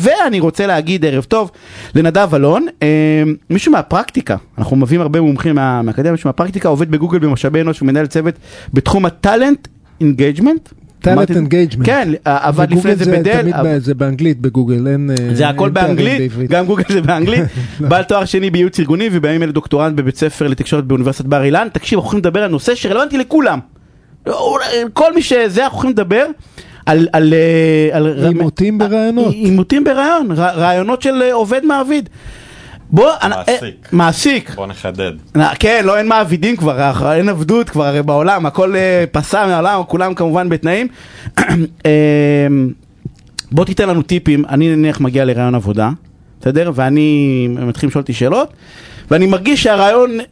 ואני רוצה להגיד ערב טוב לנדב אלון, אה, מישהו מהפרקטיקה, אנחנו מביאים הרבה מומחים מה- מהאקדמיה, מישהו מהפרקטיקה, עובד בגוגל במשאבי אנוש ומנהל צוות בתחום ה talent engagement. Talent engagement. כן, עבד לפני זה זה ב Dell. תמיד אבל- זה באנגלית בגוגל, אין... אה, זה הכל אין באנגלית. גם גוגל זה באנגלית, בעל תואר שני בייעוץ ארגוני ובימים אלה דוקטורנט בבית ספר לתקשורת באוניברסיטת בר אילן. תקשיב, אנחנו הולכים לדבר על נושא שרלוונטי לכולם. כל מי שזה, אנחנו הולכים לדבר על... על, אה, על עימותים ברעיונות. עימותים ברעיון, רע- רעיונות של אה, עובד מעביד. בוא, אני- אה, מעסיק. מעסיק. בוא נחדד. כן, לא, אין מעבידים כבר, אה, אין עבדות כבר הרי בעולם, הכל אה, פסע מהעולם, כולם כמובן בתנאים. אה, בוא תיתן לנו טיפים, אני נניח מגיע לרעיון עבודה, בסדר? ואני מתחיל לשאול אותי שאלות, ואני מרגיש שהרעיון אה,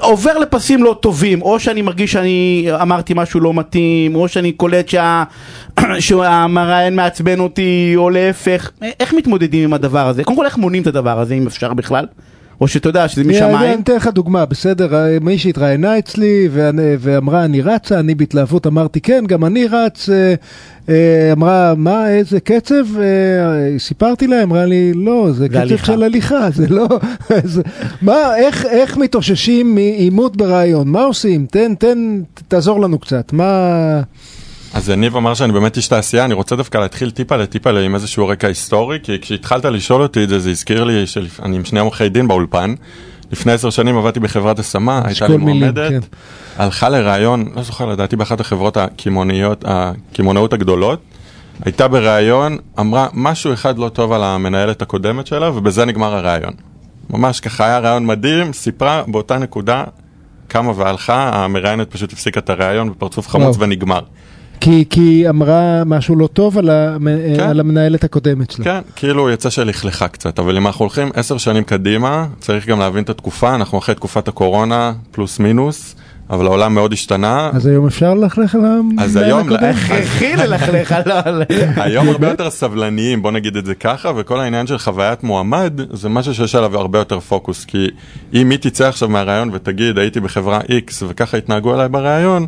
עובר לפסים לא טובים, או שאני מרגיש שאני אמרתי משהו לא מתאים, או שאני קולט שה... שהמראיין מעצבן אותי, או להפך. איך מתמודדים עם הדבר הזה? קודם כל, איך מונעים את הדבר הזה, אם אפשר בכלל? או שאתה יודע שזה אני משמיים? אתן לך דוגמה, בסדר, אה, מישהי התראיינה אצלי ואני- ואמרה אני רצה, אני בהתלהבות אמרתי כן, גם אני רץ, אה, אה, אמרה מה, איזה קצב, סיפרתי לה, אמרה לי לא, זה קצב הליכה. של הליכה, זה לא, זה- מה, איך- איך מתאוששים מעימות ברעיון, מה עושים? תן, תן, תעזור לנו קצת, מה... אז יניב אמר שאני באמת איש תעשייה, אני רוצה דווקא להתחיל טיפה לטיפה עם איזשהו רקע היסטורי, כי כשהתחלת לשאול אותי את זה, זה הזכיר לי שאני עם שני עורכי דין באולפן. לפני עשר שנים עבדתי בחברת השמה, הייתה לי מועמדת, כן. הלכה לראיון, לא זוכר, לדעתי באחת החברות הקמעונאות הגדולות, הייתה בראיון, אמרה משהו אחד לא טוב על המנהלת הקודמת שלה, ובזה נגמר הראיון. ממש ככה היה ראיון מדהים, סיפרה באותה נקודה, קמה והלכה, המראיינת פשוט הפסיקה את הראיון בפרצוף חמוץ. ונגמר. כי, כי אמרה משהו לא טוב על, המ... כן. על המנהלת הקודמת שלה. כן, כאילו יצא שלכלכה קצת, אבל אם אנחנו הולכים עשר שנים קדימה, צריך גם להבין את התקופה, אנחנו אחרי תקופת הקורונה, פלוס מינוס, אבל העולם מאוד השתנה. אז היום אפשר ללכלך על אז המנהל היום, הקודם? הכרחי ללכלך על היום הרבה יותר סבלניים, בוא נגיד את זה ככה, וכל העניין של חוויית מועמד, זה משהו שיש עליו הרבה יותר פוקוס, כי אם היא תצא עכשיו מהראיון ותגיד, הייתי בחברה X וככה התנהגו אליי בראיון,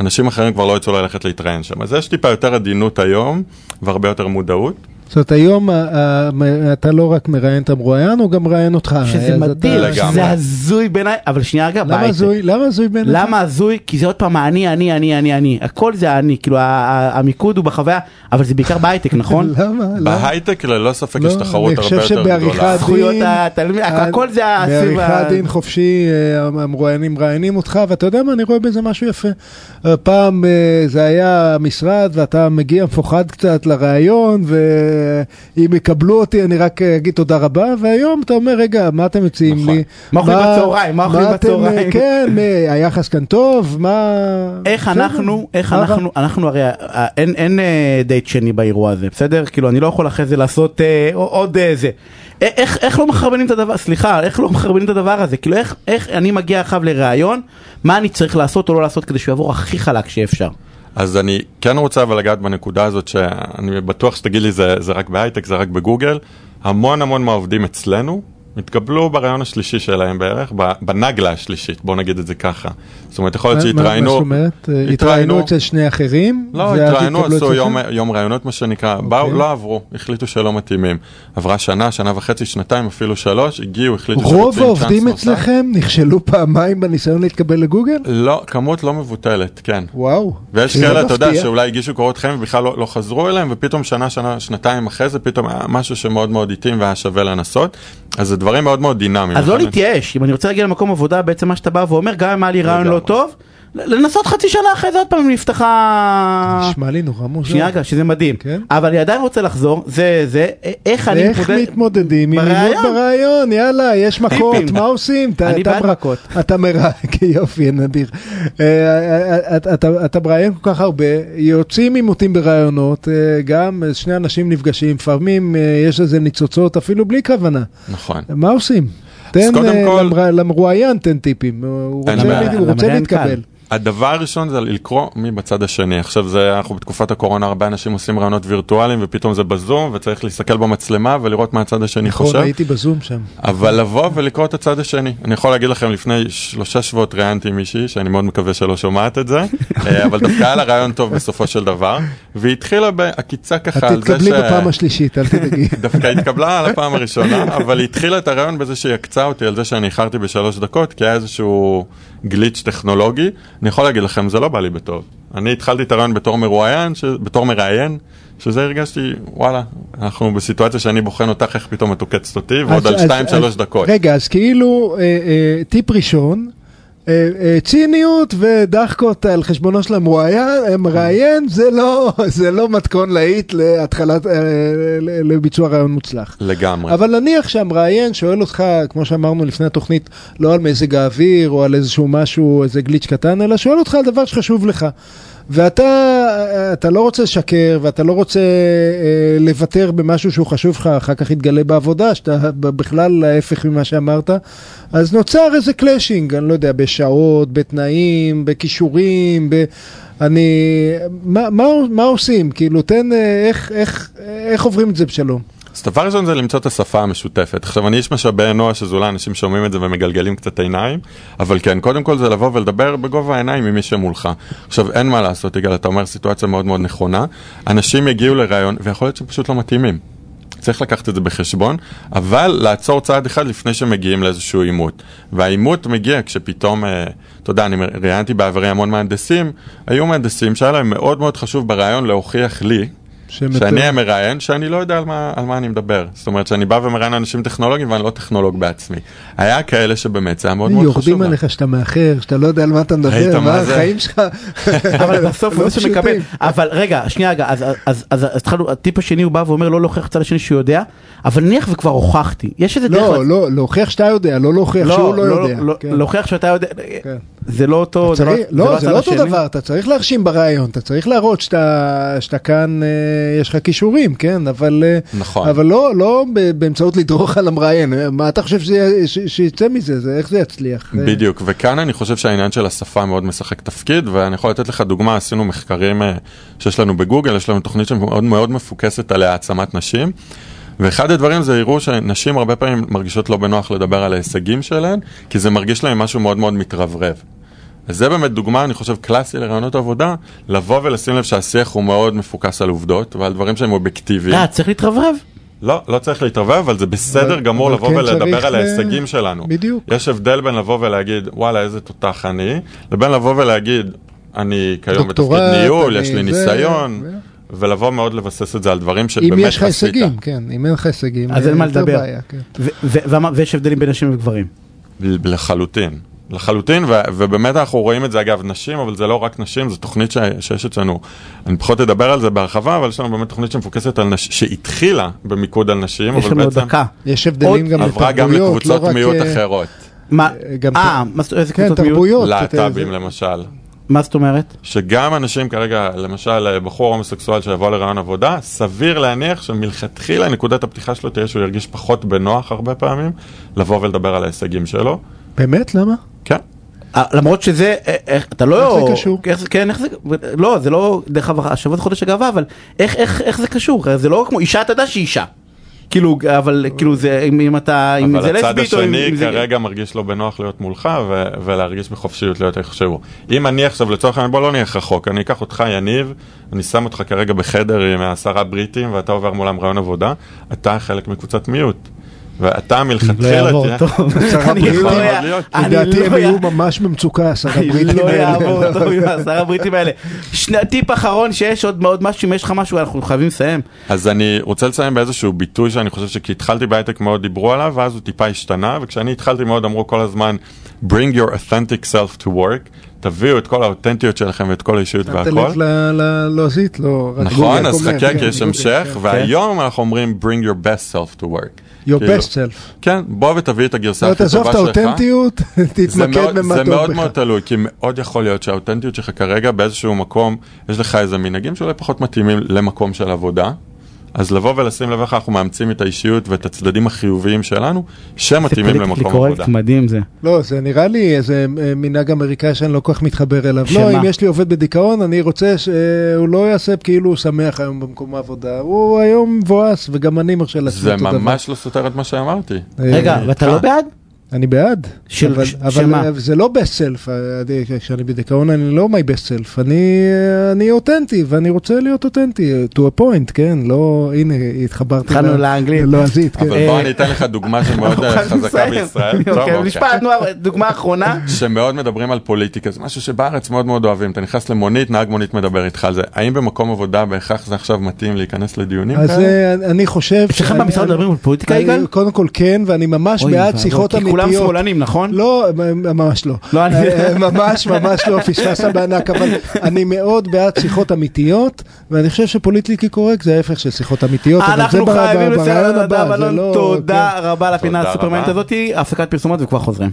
אנשים אחרים כבר לא יצאו ללכת להתראיין שם. אז יש טיפה יותר עדינות היום, והרבה יותר מודעות. זאת אומרת, היום ה- ה- אתה לא רק מראיין את המרואיין, הוא גם מראיין אותך. שזה אז מדהים. שזה הזוי בעיניי, אבל שנייה רגע, למה. הזוי? למה הזוי בעיניך? למה הזוי? כי זה עוד פעם האני, אני, אני, אני, אני. הכל זה האני, כאילו המיקוד הוא בחוויה, אבל זה בעיקר בהייטק, נכון? למה? בהייטק ללא ספק לא, יש תחרות אני הרבה חושב יותר שבעריכת גדולה. זכויות דין, התלמיד, הכל זה הסביב בעריכת דין חופשי, אה, המרואיינים מראיינים אותך, ואתה יודע מה, אני רואה בזה משהו יפה. אה, פעם אה, זה היה משרד, ואתה מגיע מפוחד קצת לראיון, ואם יקבלו אותי אני רק אה, אגיד תודה רבה, והיום אתה אומר, רגע, מה אתם מציעים נכון. לי? מה אוכלים בצהריים? מה אוכלים אתם, אה, בצהריים? כן, היחס כאן טוב, מה... איך. אנחנו, איך? אנחנו, אנחנו הרי, אה, אין, דייט שני באירוע הזה, בסדר? כאילו, אני לא יכול אחרי זה לעשות עוד זה. איך, איך לא מחרבנים את הדבר, סליחה, איך לא מחרבנים את הדבר הזה? כאילו, איך, איך אני מגיע עכשיו לראיון, מה אני צריך לעשות או לא לעשות כדי שהוא יעבור הכי חלק שאפשר? אז אני כן רוצה אבל לגעת בנקודה הזאת שאני בטוח שתגיד לי זה, זה רק בהייטק, זה רק בגוגל. המון המון מהעובדים אצלנו התקבלו ברעיון השלישי שלהם בערך, בנגלה השלישית, בוא נגיד את זה ככה. זאת אומרת, יכול להיות מה- מה- שהתראיינו... זאת אומרת? אה, התראיינו אצל שני אחרים? לא, התראיינו, עשו? יום, יום ראיונות מה שנקרא, באו, לא עברו, החליטו שלא מתאימים. עברה שנה, שנה וחצי, שנתיים, אפילו שלוש, הגיעו, החליטו רוב שרוצים צ'אנס העובדים נוסף. אצלכם נכשלו פעמיים בניסיון להתקבל לגוגל? לא, כמות לא מבוטלת, כן. וואו. ויש שזה כאלה, אתה יודע. שאולי הגישו קורות חיים ובכלל לא, לא חזרו אליהם, ופתאום שנה, שנה, שנתיים אחרי זה, פתאום היה משהו שמאוד מאוד התאים והיה שווה לנסות. אז דברים מאוד מאוד דינמיים. אז לא לכן- להתייאש, אם אני רוצה להגיע למקום עבודה, בעצם מה שאתה בא ואומר, גם אם היה לי רעיון לא. טוב, לנסות חצי שנה אחרי זה עוד פעם נפתחה... נשמע לי נורא מוזר. שנייה רגע, שזה מדהים. כן. אבל אני עדיין רוצה לחזור, זה, זה, איך אני איך מתמודד... מתמודדים עם עימות בראיון. ברעיון? יאללה, יש מכות. מה עושים? אתה- אני אתה בעד מר- מכות. אתה מראיין, יופי, נדיר. אה, אתה- אתה- אתה מראיין כל כך הרבה, יוצאים עימותים ברעיונות, אה, גם אה, שני אנשים נפגשים, לפעמים אה, יש איזה ניצוצות אפילו בלי כוונה. נכון. מה עושים? תן אה, למרואיין תן טיפים, הוא רוצה. להתקבל. הדבר הראשון זה לקרוא מי בצד השני. עכשיו זה, אנחנו בתקופת הקורונה, הרבה אנשים עושים רעיונות וירטואליים ופתאום זה בזום וצריך להסתכל במצלמה ולראות מה הצד השני נכון, חושב. הייתי בזום שם. אבל לבוא ולקרוא את הצד השני. אני יכול להגיד לכם, לפני שלושה שבועות ראיינתי מישהי, שאני מאוד מקווה שלא שומעת את זה, אה, אבל דווקא היה לה רעיון טוב בסופו של דבר, והיא התחילה בעקיצה ככה את על זה ש... תתקבלי בפעם השלישית, אל תדאגי. דווקא התקבלה על הפעם הראשונה, אבל היא התחילה את הרעיון בזה שהיא עקצה אותי על זה שאני איחרתי בשלוש דקות, כי היה איזשהו גליץ' טכנולוגי. אני יכול להגיד לכם, זה לא בא לי בטוב. אני התחלתי את הרעיון בתור מרואיין, ש... בתור מראיין, שזה הרגשתי, וואלה, אנחנו בסיטואציה שאני בוחן אותך איך פתאום את עוקצת אותי, ועוד אז- על אז- שתיים, שלוש אז- דקות. רגע, אז כאילו, אה, אה, טיפ ראשון, ציניות ודחקות על חשבונו של המראיין, זה לא, זה לא מתכון להיט להתחלת, אה, לביצוע רעיון מוצלח. לגמרי. אבל נניח שהמראיין שואל אותך, כמו שאמרנו לפני התוכנית, לא על מזג האוויר או על איזשהו משהו, איזה glitch קטן, אלא שואל אותך על דבר שחשוב לך. ואתה אתה לא רוצה לשקר ואתה לא רוצה אה, לוותר במשהו שהוא חשוב לך, אחר כך יתגלה בעבודה, שאתה בכלל ההפך ממה שאמרת, אז נוצר איזה clashing, אני לא יודע, בשעות, בתנאים, בכישורים, ב... אני... מה, מה, מה עושים? כאילו, תן, אה, איך, איך, איך עוברים את זה בשלום? אז דבר ראשון זה למצוא את השפה המשותפת. עכשיו, אני איש משאבי אנוש, אז אולי אנשים שומעים את זה ומגלגלים קצת עיניים, אבל כן, קודם כל זה לבוא ולדבר בגובה העיניים עם מי שמולך. עכשיו, אין מה לעשות, יגאל, אתה אומר סיטואציה מאוד מאוד נכונה. אנשים יגיעו לראיון, ויכול להיות שהם פשוט לא מתאימים. צריך לקחת את זה בחשבון, אבל לעצור צעד אחד לפני שמגיעים לאיזשהו עימות. והעימות מגיע כשפתאום, אה, אתה יודע, אני ראיינתי בעברי המון מהנדסים, היו מהנדסים שהיה להם מאוד מאוד חשוב בראיון להוכיח לי, שאני המראיין, שאני לא יודע על מה, על מה אני מדבר. זאת אומרת שאני בא ומראיין אנשים טכנולוגיים ואני לא טכנולוג בעצמי. היה כאלה שבאמת זה היה מאוד מאוד חשוב. יורדים. עליך שאתה מאחר, שאתה לא יודע על מה אתה מדבר, מה מה זה? החיים שלך. אבל בסוף לא הוא זה שמקבל. אבל רגע, שנייה רגע, אז- אז- אז אז התחלנו, הטיפ השני הוא בא ואומר לא להוכיח לצד השני שהוא יודע, אבל נניח וכבר הוכחתי, יש איזה דרך, לא, לא, להוכיח שאתה יודע, לא להוכיח שהוא לא יודע. לא, כן. להוכיח שאתה יודע, כן. זה לא אותו, לא, זה לא אותו. דבר, אתה צריך להרשים ברעיון, אתה צריך להראות שאתה שאתה כאן, אה, יש לך כישורים, כן, אבל אה, נכון. אבל לא לא באמצעות לדרוך על המראיין, אה, מה אתה חושב שזה- ש- שיצא מזה, זה- איך זה יצליח? אה, בדיוק, וכאן אני חושב שהעניין של השפה מאוד משחק תפקיד, ואני יכול לתת לך דוגמה, עשינו מחקרים אה, שיש לנו בגוגל, יש לנו תוכנית שמאוד מאוד מפוקסת על העצמת נשים, ואחד הדברים זה הראו שנשים הרבה פעמים מרגישות לא בנוח לדבר על ההישגים שלהן, כי זה מרגיש להן משהו מאוד מאוד מתרברב. אז זה באמת דוגמה, אני חושב, קלאסי לרעיונות עבודה, לבוא ולשים לב שהשיח הוא מאוד מפוקס על עובדות ועל דברים שהם אובייקטיביים. אה, צריך להתרברב? לא, לא צריך להתערבב, אבל זה בסדר אבל- גמור אבל לבוא כן ולדבר על ל- ההישגים שלנו. בדיוק. יש הבדל בין לבוא ולהגיד, וואלה, איזה תותח אני, לבין לבוא ולהגיד, אני כיום בתפקיד ניהול, יש לי זה, ניסיון, ו- ולבוא מאוד לבסס את זה על דברים אם שבאמת יש לך עשית. הישגים, כן, אם אין לך הישגים, אז אין מה לדבר. כן. ויש הבדלים בין נשים וגברים. לחלוטין. לחלוטין, ו- ובאמת אנחנו רואים את זה אגב נשים, אבל זה לא רק נשים, זו תוכנית ש- שיש אצלנו, אני פחות אדבר על זה בהרחבה, אבל יש לנו באמת תוכנית שמפוקסת על נשים, שהתחילה במיקוד על נשים, יש אבל לנו עוד בעצם דקה. יש הבדלים גם עברה גם לתרבויות, לקבוצות לא רק, מיעוט אה, אחרות, מה? אה, מה זאת- איזה כן, קבוצות מיעוט? להט"בים למשל. מה זאת אומרת? שגם אנשים כרגע, למשל בחור הומוסקסואל שיבוא לרעיון עבודה, סביר להניח שמלכתחילה נקודת הפתיחה שלו תהיה שהוא ירגיש פחות בנוח הרבה פעמים, לבוא ולדבר על ההישגים שלו. באמת? למה? כן. אה, למרות שזה, אה, איך, אתה לא... איך זה קשור? איך, כן, איך זה... לא, זה לא, דרך אגב, השבוע זה חודש הגאווה, אבל איך, איך, איך זה קשור? זה לא כמו אישה, אתה יודע שהיא אישה. כאילו, אבל כאילו זה, אם, אם אתה, אם אבל זה הצד לסבית או אם, השני אם זה... כרגע מרגיש לא בנוח להיות מולך ו- ולהרגיש בחופשיות להיות איך שהוא. אם אני עכשיו לצורך העניין, בוא לא נלך רחוק, אני אקח אותך יניב, אני שם אותך כרגע בחדר עם עשרה בריטים ואתה עובר מולם רעיון עבודה, אתה חלק מקבוצת מיעוט. ואתה לא מלכתחילה יעבור תהיה... טוב. עשרה אני בריטים? לא. אני לדעתי לא הם יא- יהיו ממש במצוקה, עשרה אני הבריטים לא האלה. יעבור טוב עם העשרה הבריטים האלה. שני טיפ אחרון שיש עוד מאוד משהו, אם יש לך משהו אנחנו חייבים לסיים. אז אני רוצה לסיים באיזשהו ביטוי שאני חושב שכי התחלתי בהייטק מאוד דיברו עליו, ואז הוא טיפה השתנה, וכשאני התחלתי מאוד אמרו כל הזמן, bring your authentic self to work, תביאו את כל האותנטיות שלכם ואת כל האישיות והכל. לב ל- ללועזית? לא, נכון, אז חכה כן, כי יש גוגל, המשך, כן. והיום אנחנו אומרים bring your best self to work. Your כאילו, best self. כן, בוא ותביא את הגרסה לא, הכי תעזוב טובה את שלך. האותנטיות, זה תתמקד מאוד- במה זה טוב מאוד בך. מאוד תלוי, כי מאוד יכול להיות שהאותנטיות שלך כרגע באיזשהו מקום, יש לך איזה מנהגים שאולי פחות מתאימים למקום של עבודה, אז לבוא ולשים לב איך אנחנו מאמצים את האישיות ואת הצדדים החיוביים שלנו, שמתאימים זה למקום עבודה. קורקט מדהים זה. לא, זה נראה לי איזה אה, מנהג אמריקאי שאני לא כל כך מתחבר אליו. שמה? לא, אם יש לי עובד בדיכאון, אני רוצה שהוא לא יעשה כאילו הוא שמח היום במקום העבודה. הוא היום מבואס, וגם אני מרשה לעצמי זה אותו דבר. ממש לא סותר את מה שאמרתי. אה, רגע, ואתה לא אה. בעד? אני בעד. של- אבל, ש- אבל שמה? אה, זה לא best self, אה, אני- כשאני בדיכאון אני לא my best self, אני, אה, אני אותנטי ואני רוצה להיות אותנטי, to a point, כן, לא, הנה, התחברתי התחלנו לאנגלית. ללועזית, כן. אבל בוא אני אתן לך דוגמה שמאוד אנחנו חזקה. בישראל. טוב, אוקיי, אוקיי. משפט, דוגמה אחרונה. שמאוד מדברים על פוליטיקה, זה משהו שבארץ מאוד מאוד אוהבים. אתה נכנס למונית, נהג מונית מדבר איתך על זה. האם במקום עבודה בהכרח זה עכשיו מתאים להיכנס לדיונים אז כאלה? אה, אני חושב... אצלך במשרד מדברים על פוליטיקה, יגאל? קודם כל כן, ואני ממש בעד שיחות אמיתיות. כולם שמאלנים, נכון? לא, ממש לא. לא, אני- אה, ממש ממש לא, פספסת בענק, אבל אני מאוד בעד שיחות אמיתיות, ואני חושב שפוליטיקלי קורקט זה ההפך של שיחות אמיתיות. אבל זה אנחנו בר- חייבים בר- לסיים ברעיון על הבא, זה אלון, לא- תודה כן. רבה לפינה הסופרמנט. הזאתי, הפסקת פרסומות וכבר חוזרים.